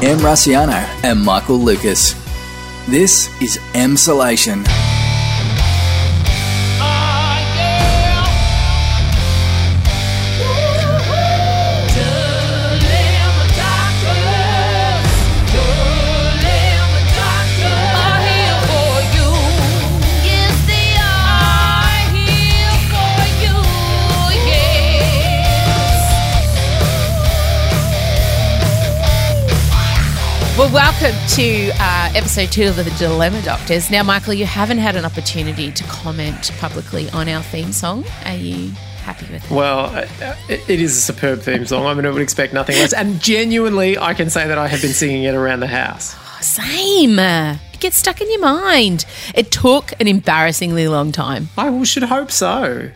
Em Rusciano and Michael Lucas. This is Emsolation. Well, welcome to uh, episode two of the Dilemma Doctors. Now, Michael, you haven't had an opportunity to comment publicly on our theme song. Are you happy with it? Well, it it is a superb theme song. I mean, I would expect nothing less. And genuinely, I can say that I have been singing it around the house. Same. It gets stuck in your mind. It took an embarrassingly long time. I should hope so.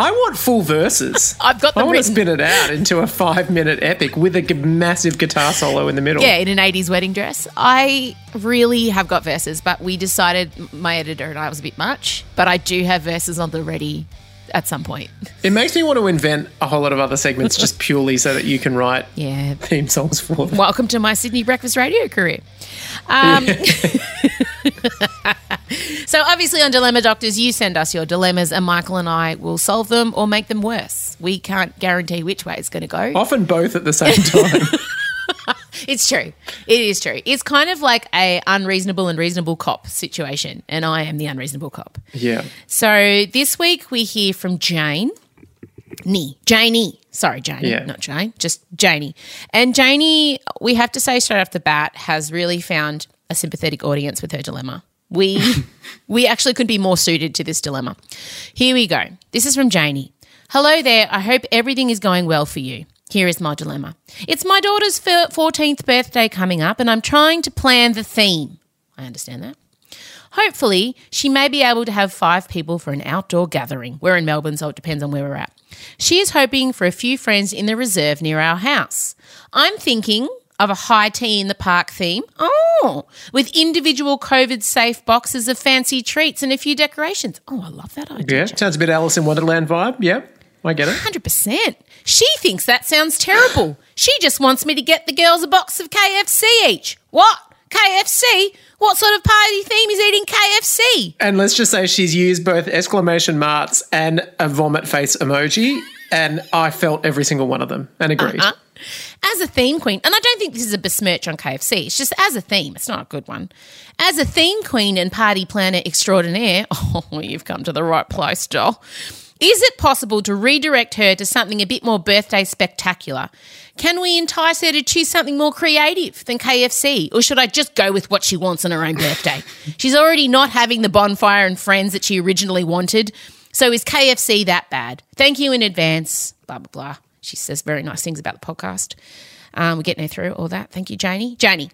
I want full verses. I've got I want written. to spin it out into a five-minute epic with a g- massive guitar solo in the middle. Yeah, in an 80s wedding dress. I really have got verses, but we decided, my editor and I, was a bit much. But I do have verses on the ready at some point. It makes me want to invent a whole lot of other segments just purely so that you can write Yeah. theme songs for them. Welcome to my Sydney breakfast radio career. Um, so, obviously, on Dilemma Doctors, you send us your dilemmas, and Michael and I will solve them or make them worse. We can't guarantee which way it's going to go. Often both at the same time. It's true. It is true. It's kind of like a unreasonable and reasonable cop situation, and I am the unreasonable cop. yeah. So this week we hear from Jane. Nee. Janie. Sorry, Janie. Yeah. Not Jane, just Janie. And Janie, we have to say straight off the bat, has really found a sympathetic audience with her dilemma. We we actually could be more suited to this dilemma. Here we go. This is from Janie. Hello there. I hope everything is going well for you. Here is my dilemma. It's my daughter's 14th birthday coming up, and I'm trying to plan the theme. I understand that. Hopefully, she may be able to have five people for an outdoor gathering. We're in Melbourne, so it depends on where we're at. She is hoping for a few friends in the reserve near our house. I'm thinking of a high tea in the park theme. Oh, with individual COVID safe boxes of fancy treats and a few decorations. Oh, I love that idea. Yeah. Sounds a bit Alice in Wonderland vibe. Yeah. I get it. 100%. She thinks that sounds terrible. She just wants me to get the girls a box of KFC each. What? KFC? What sort of party theme is eating KFC? And let's just say she's used both exclamation marks and a vomit face emoji. And I felt every single one of them and agreed. Uh-huh. As a theme queen, and I don't think this is a besmirch on KFC, it's just as a theme, it's not a good one. As a theme queen and party planner extraordinaire, oh, you've come to the right place, doll. Is it possible to redirect her to something a bit more birthday spectacular? Can we entice her to choose something more creative than KFC? Or should I just go with what she wants on her own birthday? She's already not having the bonfire and friends that she originally wanted. So is KFC that bad? Thank you in advance. Blah, blah, blah. She says very nice things about the podcast. Um, we're getting her through all that. Thank you, Janie. Janie.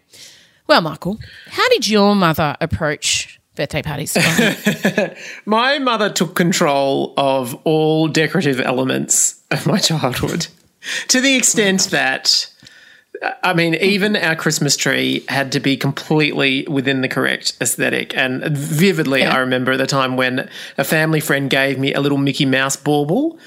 Well, Michael, how did your mother approach birthday parties? My mother took control of all decorative elements of my childhood to the extent oh that. I mean, even our Christmas tree had to be completely within the correct aesthetic. And vividly, Yeah. I remember at the time when a family friend gave me a little Mickey Mouse bauble.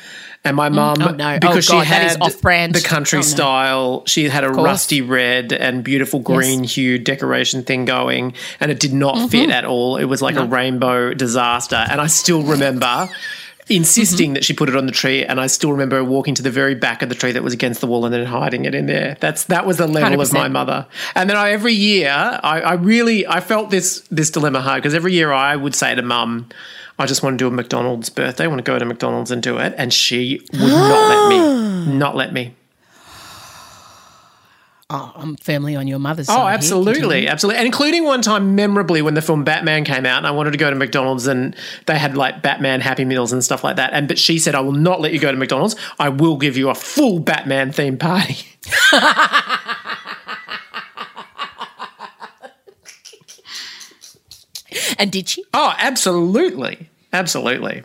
And my mum, oh no. Oh because God, she had off-brand. the country Oh no. style, she had a rusty red and beautiful green hued decoration thing going, and it did not Mm-hmm. fit at all. It was like a rainbow disaster. And I still remember insisting that she put it on the tree, and I still remember walking to the very back of the tree that was against the wall and then hiding it in there. That's that was the level of 100%. my mother. And then I every year, I, I really I felt this this dilemma hard because every year I would say to mum. I just want to do a McDonald's birthday. I want to go to McDonald's and do it. And she would not let me. Not let me. oh, I'm firmly on your mother's oh, side. Oh, absolutely, Continue. absolutely, and including one time memorably when the film Batman came out, and I wanted to go to McDonald's, and they had like Batman Happy Meals and stuff like that. And but she said, "I will not let you go to McDonald's. I will give you a full Batman themed party." And did she? Oh, absolutely, absolutely.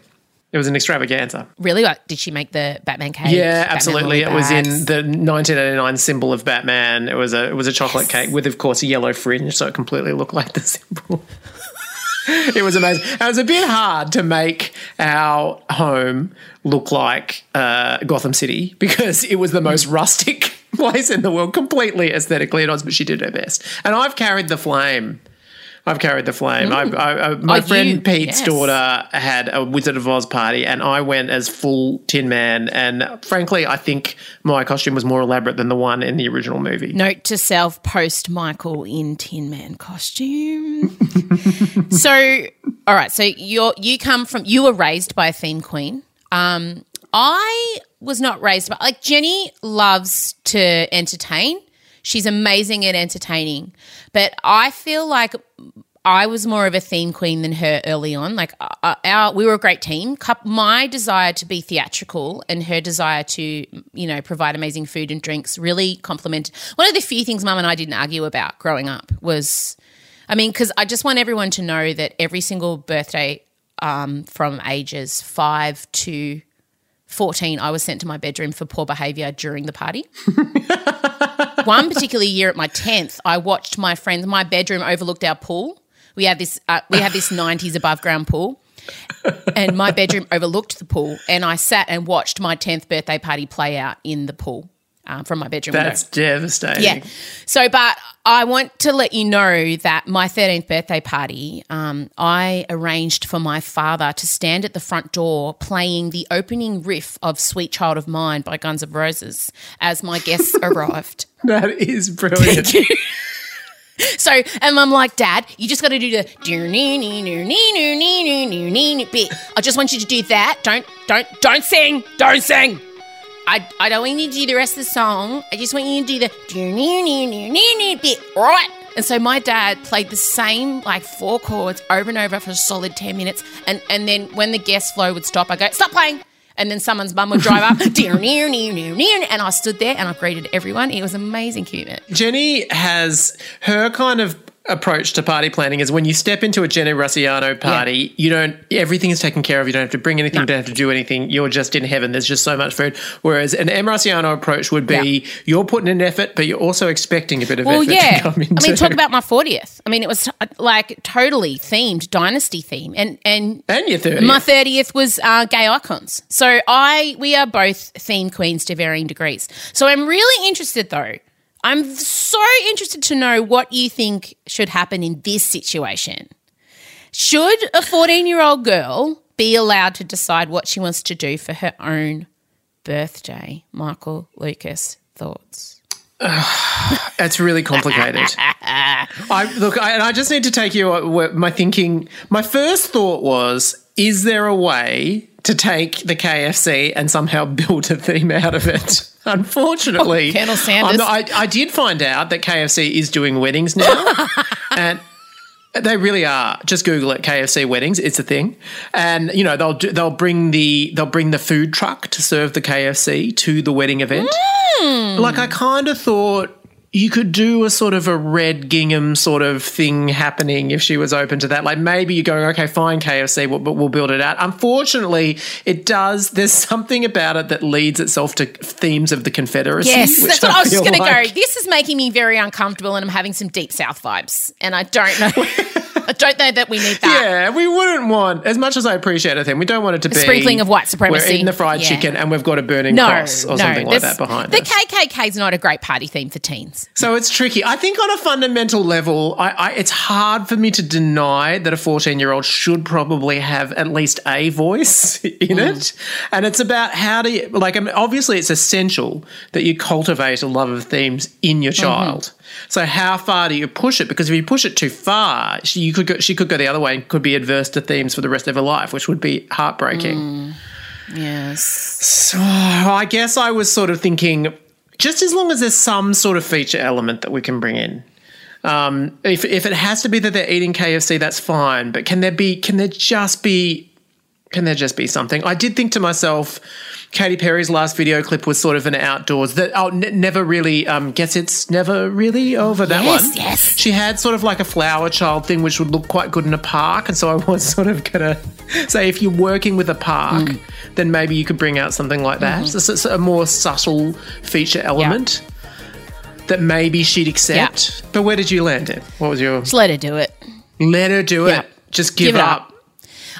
It was an extravaganza. Really? Like, did she make the Batman cake? Yeah, absolutely. It was in the 1989 symbol of Batman. It was a it was a chocolate cake with, of course, a yellow fringe, so it completely looked like the symbol. it was amazing. It was a bit hard to make our home look like uh, Gotham City because it was the most rustic place in the world, completely aesthetically at odds, but she did her best. And I've carried the flame. I've carried the flame. I've, I, I, my Oh, friend you- Pete's yes. daughter had a Wizard of Oz party, and I went as full Tin Man. And frankly, I think my costume was more elaborate than the one in the original movie. Note to self: post Michael in Tin Man costume. so, all right. So you're you come from you were raised by a theme queen. Um, I was not raised by like Jenny loves to entertain. She's amazing at entertaining, but I feel like I was more of a theme queen than her early on. Like uh, our, we were a great team. My desire to be theatrical and her desire to, you know, provide amazing food and drinks really complemented. One of the few things Mum and I didn't argue about growing up was, I mean, because I just want everyone to know that every single birthday um, from ages five to 14, I was sent to my bedroom for poor behavior during the party. One particular year at my 10th, I watched my friends, my bedroom overlooked our pool. We had this, uh, we had this 90s above ground pool. And my bedroom overlooked the pool, and I sat and watched my 10th birthday party play out in the pool uh, from my bedroom window. That's devastating. Yeah. So, but I want to let you know that my 13th birthday party, um, I arranged for my father to stand at the front door playing the opening riff of Sweet Child of Mine by Guns N' Roses as my guests arrived. That is brilliant. So, and I'm like, Dad, you just got to do the do nee nee no nee no nee no nee nee bit. I just want you to do that. Don't, don't, don't sing. Don't sing. I, I don't want you to do the rest of the song. I just want you to do the bit, right? And so my dad played the same like four chords over and over for a solid 10 minutes. And, and then when the guest flow would stop, I go, stop playing. And then someone's mum would drive up, and I stood there and I greeted everyone. It was amazing, cute. Jenny has her kind of approach to party planning is when you step into a Jenny Rusciano party, you don't everything is taken care of. You don't have to bring anything, you don't have to do anything. You're just in heaven. There's just so much food. Whereas an Em Rusciano approach would be Yeah. you're putting in effort, but you're also expecting a bit of Well, effort yeah. to come into. I mean, talk about my 40th. I mean, it was like totally themed, dynasty theme. And, and and your 30. my 30th was uh, gay icons. So I, we are both theme queens to varying degrees. So I'm really interested though. I'm so interested to know what you think should happen in this situation. Should a 14 year old girl be allowed to decide what she wants to do for her own birthday? Michael Lucas, thoughts? That's really complicated. I look, I, and I just need to take you. uh, My thinking, my first thought was: Is there a way to take the KFC and somehow build a theme out of it? Unfortunately, Oh, Colonel Sanders. not- I, I did find out that KFC is doing weddings now, and. They really are. Just Google it. KFC weddings. It's a thing, and you know they'll do, they'll bring the they'll bring the food truck to serve the KFC to the wedding event. Hmm. Like I kind of thought you could do a sort of a red gingham sort of thing happening if she was open to that. Like maybe you're going, okay, fine, KFC, but we'll build it out. Unfortunately, it does. There's something about it that leads itself to themes of the Confederacy. Yes, that's what I was just going to like- go. This is making me very uncomfortable, and I'm having some deep South vibes, and I don't know. I don't know that we need that. Yeah, we wouldn't want as much as I appreciate a thing. We don't want it to be sprinkling of white supremacy. We're eating the fried Yeah. chicken and we've got a burning No, cross or no, something like that behind the us. The KKK is not a great party theme for teens. So it's tricky. I think on a fundamental level, I, I, it's hard for me to deny that a 14 year old should probably have at least a voice in mm. it. And it's about how do you, like, I mean, obviously, it's essential that you cultivate a love of themes in your mm-hmm. child. So how far do you push it? Because if you push it too far, she, you could go, she could go the other way and could be adverse to themes for the rest of her life, which would be heartbreaking. Yes. So I guess I was sort of thinking, just as long as there's some sort of feature element that we can bring in. Um, if if it has to be that they're eating KFC, that's fine. But can there be? Can there just be? Can there just be something? I did think to myself, Katy Perry's last video clip was sort of an outdoors that oh n- never really um, guess it's never really over that Yes, one. yes. She had sort of like a flower child thing, which would look quite good in a park. And so I was sort of gonna say, if you're working with a park, Mm. then maybe you could bring out something like that. Mm-hmm. So it's a more subtle feature element that maybe she'd accept. But where did you land it? What was your? Just let her do it. Let her do Yeah. it. Just give, Give it up. up.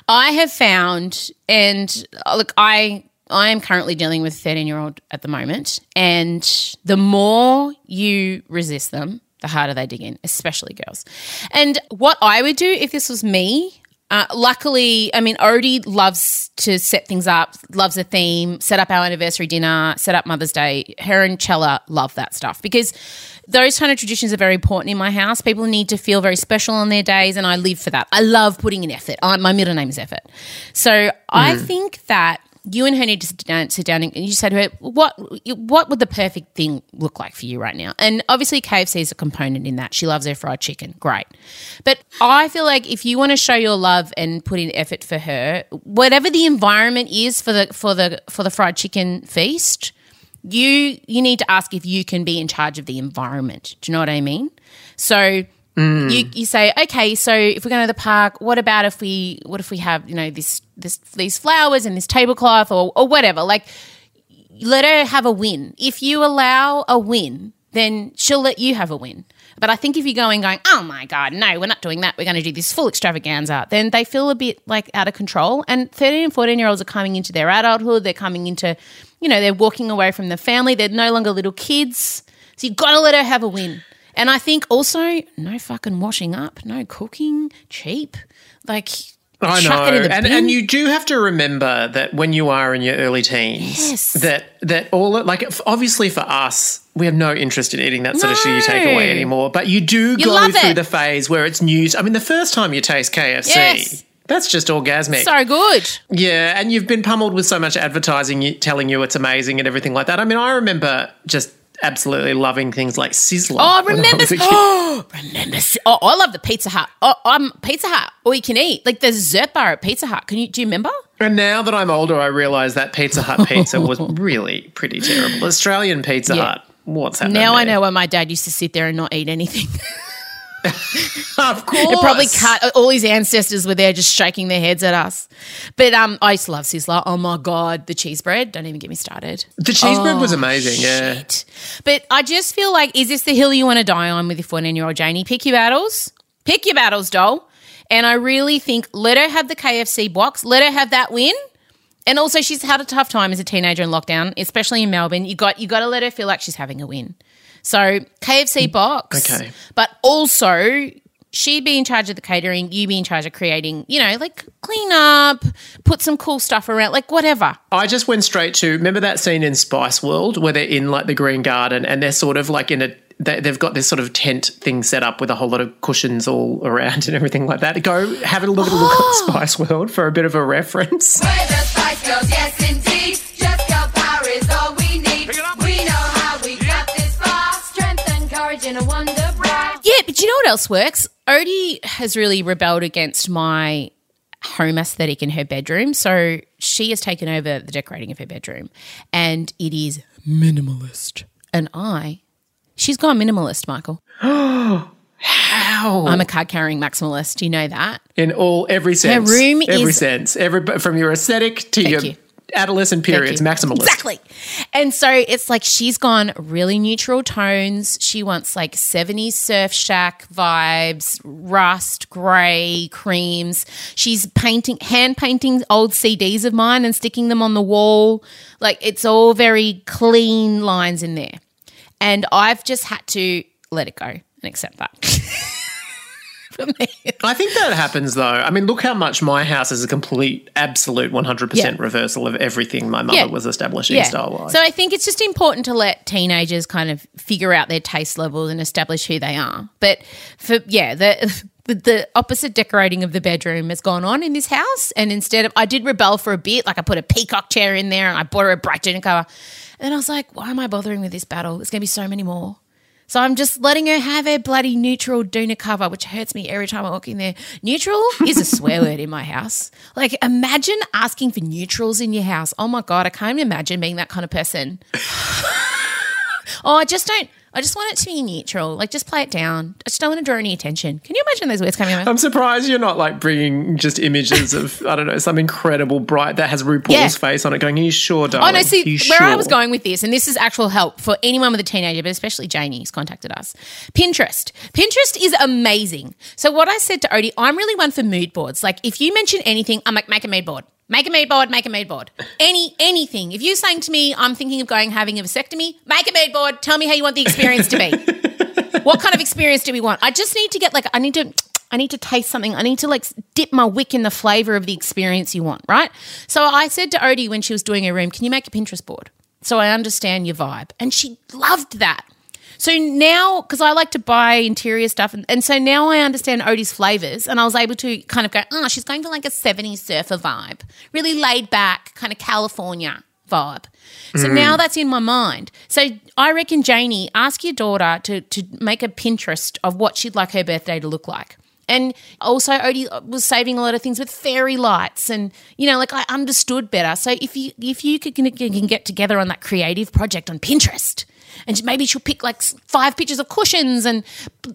I have found, and uh, look, I I am currently dealing with a 13 year old at the moment. And the more you resist them, the harder they dig in, especially girls. And what I would do if this was me, uh, luckily, I mean, Odie loves to set things up, loves a theme, set up our anniversary dinner, set up Mother's Day. Her and Chella love that stuff because those kind of traditions are very important in my house. People need to feel very special on their days, and I live for that. I love putting in effort. I, my middle name is Effort. So I hmm. think that you and her need to sit down, sit down and you say to her, what what would the perfect thing look like for you right now? And obviously, KFC is a component in that. She loves her fried chicken, great. But I feel like if you want to show your love and put in effort for her, whatever the environment is for the for the for the fried chicken feast, you you need to ask if you can be in charge of the environment. Do you know what I mean? So you, mm. you say, okay, so if we're going to the park, what about if we what if we have you know this this these flowers and this tablecloth or or whatever? Like, let her have a win. If you allow a win, then she'll let you have a win. But I think if you're going going, oh my god, no, we're not doing that. We're going to do this full extravaganza. Then they feel a bit like out of control. And 13 and 14 year olds are coming into their adulthood. They're coming into, you know, they're walking away from the family. They're no longer little kids. So you've got to let her have a win. And I think also no fucking washing up, no cooking, cheap. Like I know, it in the and, and you do have to remember that when you are in your early teens, Yes. that that all like obviously for us, we have no interest in eating that sort of shit you take away anymore. But you do go through it. the phase where it's news. I mean, the first time you taste KFC. Yes. That's just orgasmic. so good. Yeah, and you've been pummeled with so much advertising telling you it's amazing and everything like that. I mean, I remember just absolutely loving things like Sizzler. Oh, I remember? Oh, remember? Oh, I love the Pizza Hut. Oh, I'm Pizza Hut. All you can eat. Like the dessert bar at Pizza Hut. Can you? Do you remember? And now that I'm older, I realise that Pizza Hut pizza was really pretty terrible. Australian Pizza Yeah. Hut. What's happening? Now I know why my dad used to sit there and not eat anything. Of course. It probably cut. All his ancestors were there just shaking their heads at us. But um, I used to love Sizzler. Oh my god, the cheese bread! Don't even get me started. The cheese bread was Oh, amazing, yeah. But I just feel like, is this the hill you want to die on with your 14 year old Janie? Pick your battles. Pick your battles, doll. And I really think let her have the KFC box. Let her have that win. And also, she's had a tough time as a teenager in lockdown, especially in Melbourne. You got you got to let her feel like she's having a win. So KFC mm. box, Okay. but also she be in charge of the catering, you be in charge of creating, you know, like clean up, put some cool stuff around, like whatever. I just went straight to remember that scene in Spice World where they're in like the Green Garden and they're sort of like in a they, they've got this sort of tent thing set up with a whole lot of cushions all around and everything like that. Go have a little look at Spice World for a bit of a reference. In a wonder bra. Yeah, but you know what else works? Odie has really rebelled against my home aesthetic in her bedroom. So she has taken over the decorating of her bedroom and it is minimalist. And I, she's gone minimalist, Michael. How? I'm a card carrying maximalist. You know that. in all every sense. Her room every is- sense. Every from your aesthetic to your you. Adolescent periods, maximalist. Exactly. And so it's like she's gone really neutral tones. She wants like 70s surf shack vibes, rust, grey, creams. She's painting, hand painting old CDs of mine and sticking them on the wall. Like it's all very clean lines in there. And I've just had to let it go and accept that. For me. I think that happens though. I mean, look how much my house is a complete, absolute 100% Yeah. reversal of everything my mother Yeah. was establishing style wise. So I think it's just important to let teenagers kind of figure out their taste levels and establish who they are. But for yeah, the the, opposite decorating of the bedroom has gone on in this house, and instead of I did rebel for a bit, like I put a peacock chair in there and I bought her a bright doona cover, and then I was like, why am I bothering with this battle? There's going to be so many more. So I'm just letting her have her bloody neutral doona cover, which hurts me every time I walk in there. Neutral is a swear word in my house. Like, imagine asking for neutrals in your house. Oh my God, I can't even imagine being that kind of person. oh, I just don't, I just want it to be neutral. Like, just play it down. I just don't want to draw any attention. Can you imagine those words coming out? I'm surprised you're not like bringing just images of, I don't know, some incredible bright that has RuPaul's Yeah. face on it going, Are you sure, don't. Oh darling? no! See where I was going with this, and this is actual help for anyone with a teenager, but especially Janie, who's contacted us. Pinterest. Pinterest is amazing. So what I said to Odie, I'm really one for mood boards. Like if you mention anything, I'm like make a mood board. Make a meat board, make a meat board. Any anything. If you're saying to me, I'm thinking of going having a vasectomy, make a meat board. Tell me how you want the experience to be. what kind of experience do we want? I just need to get like I need to I need to taste something. I need to like dip my wick in the flavor of the experience you want, right? So I said to Odie when she was doing her room, "Can you make a Pinterest board?" So I understand your vibe, and she loved that. So now, because I like to buy interior stuff, and, and so now I understand Odie's flavors, and I was able to kind of go, oh, she's going for like a 70s surfer vibe, really laid back, kind of California vibe. So now mm. that's in my mind. So I reckon, Janie, ask your daughter to, to make a Pinterest of what she'd like her birthday to look like. And also, Odie uh, was saving a lot of things with fairy lights, and you know, like I understood better. So if you if you could, can, can get together on that creative project on Pinterest, and maybe she'll pick like five pictures of cushions and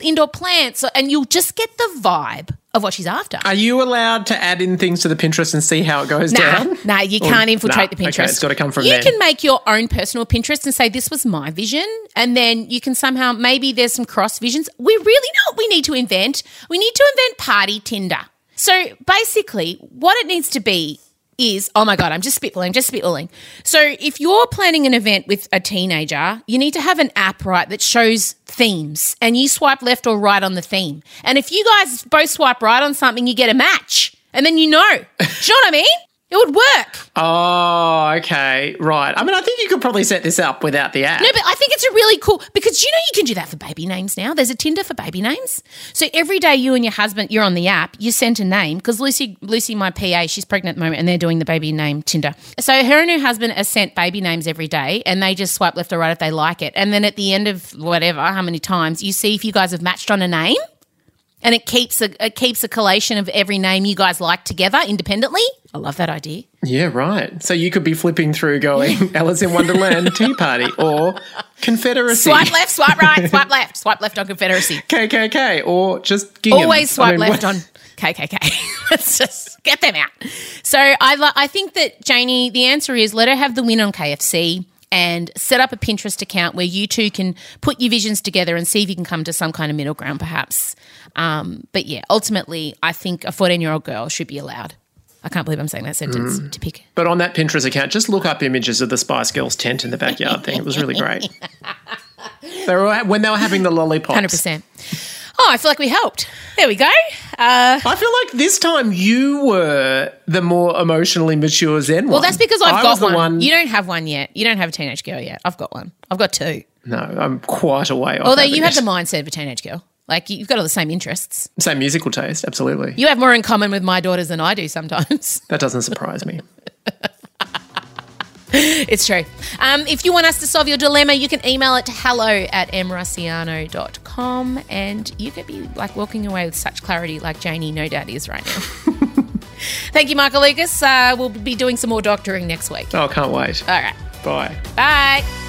indoor plants, and you'll just get the vibe of what she's after. Are you allowed to add in things to the Pinterest and see how it goes Nah, down? nah, you can't infiltrate nah, the Pinterest. Okay, it's got to come from You them. can make your own personal Pinterest and say this was my vision, and then you can somehow maybe there's some cross visions. We really know what we need to invent. We need to invent party Tinder. So basically, what it needs to be is oh my god, I'm just spitballing, just spitballing. So if you're planning an event with a teenager, you need to have an app right that shows themes, and you swipe left or right on the theme. And if you guys both swipe right on something, you get a match, and then you know. Do you know what I mean? It would work. Oh, okay, right. I mean, I think you could probably set this up without the app. No, but I think it's a really cool because you know you can do that for baby names now. There's a Tinder for baby names. So every day you and your husband, you're on the app, you sent a name because Lucy, Lucy, my PA, she's pregnant at the moment, and they're doing the baby name Tinder. So her and her husband are sent baby names every day, and they just swipe left or right if they like it. And then at the end of whatever, how many times you see if you guys have matched on a name. And it keeps a it keeps a collation of every name you guys like together independently. I love that idea. Yeah, right. So you could be flipping through going Alice in Wonderland Tea Party or Confederacy. Swipe left, swipe right, swipe left, swipe left on Confederacy. KKK or just gingham. always swipe I mean, left what- on KKK. Let's just get them out. So I, lo- I think that Janie, the answer is let her have the win on KFC and set up a Pinterest account where you two can put your visions together and see if you can come to some kind of middle ground, perhaps. Um, but yeah, ultimately, I think a 14 year old girl should be allowed. I can't believe I'm saying that sentence Mm. to pick. But on that Pinterest account, just look up images of the Spice Girls tent in the backyard thing. It was really great. they were when they were having the lollipops. 100%. Oh, I feel like we helped. There we go. I feel like this time you were the more emotionally mature Zen one. Well, that's because I've I got one. one. You don't have one yet. You don't have a teenage girl yet. I've got one. I've got two. no, I'm quite away. Off Although you have it. the mindset of a teenage girl. Like you've got all the same interests. same musical taste. Absolutely, You have more in common with my daughters than I do sometimes. that doesn't surprise me. it's true. Um, if you want us to solve your dilemma, you can email it to hello at emrusciano.com and you could be like walking away with such clarity like Janie no doubt is right now. Thank you, Michael Lucas. Uh, we'll be doing some more doctoring next week. Oh, can't wait. All right. Bye. Bye.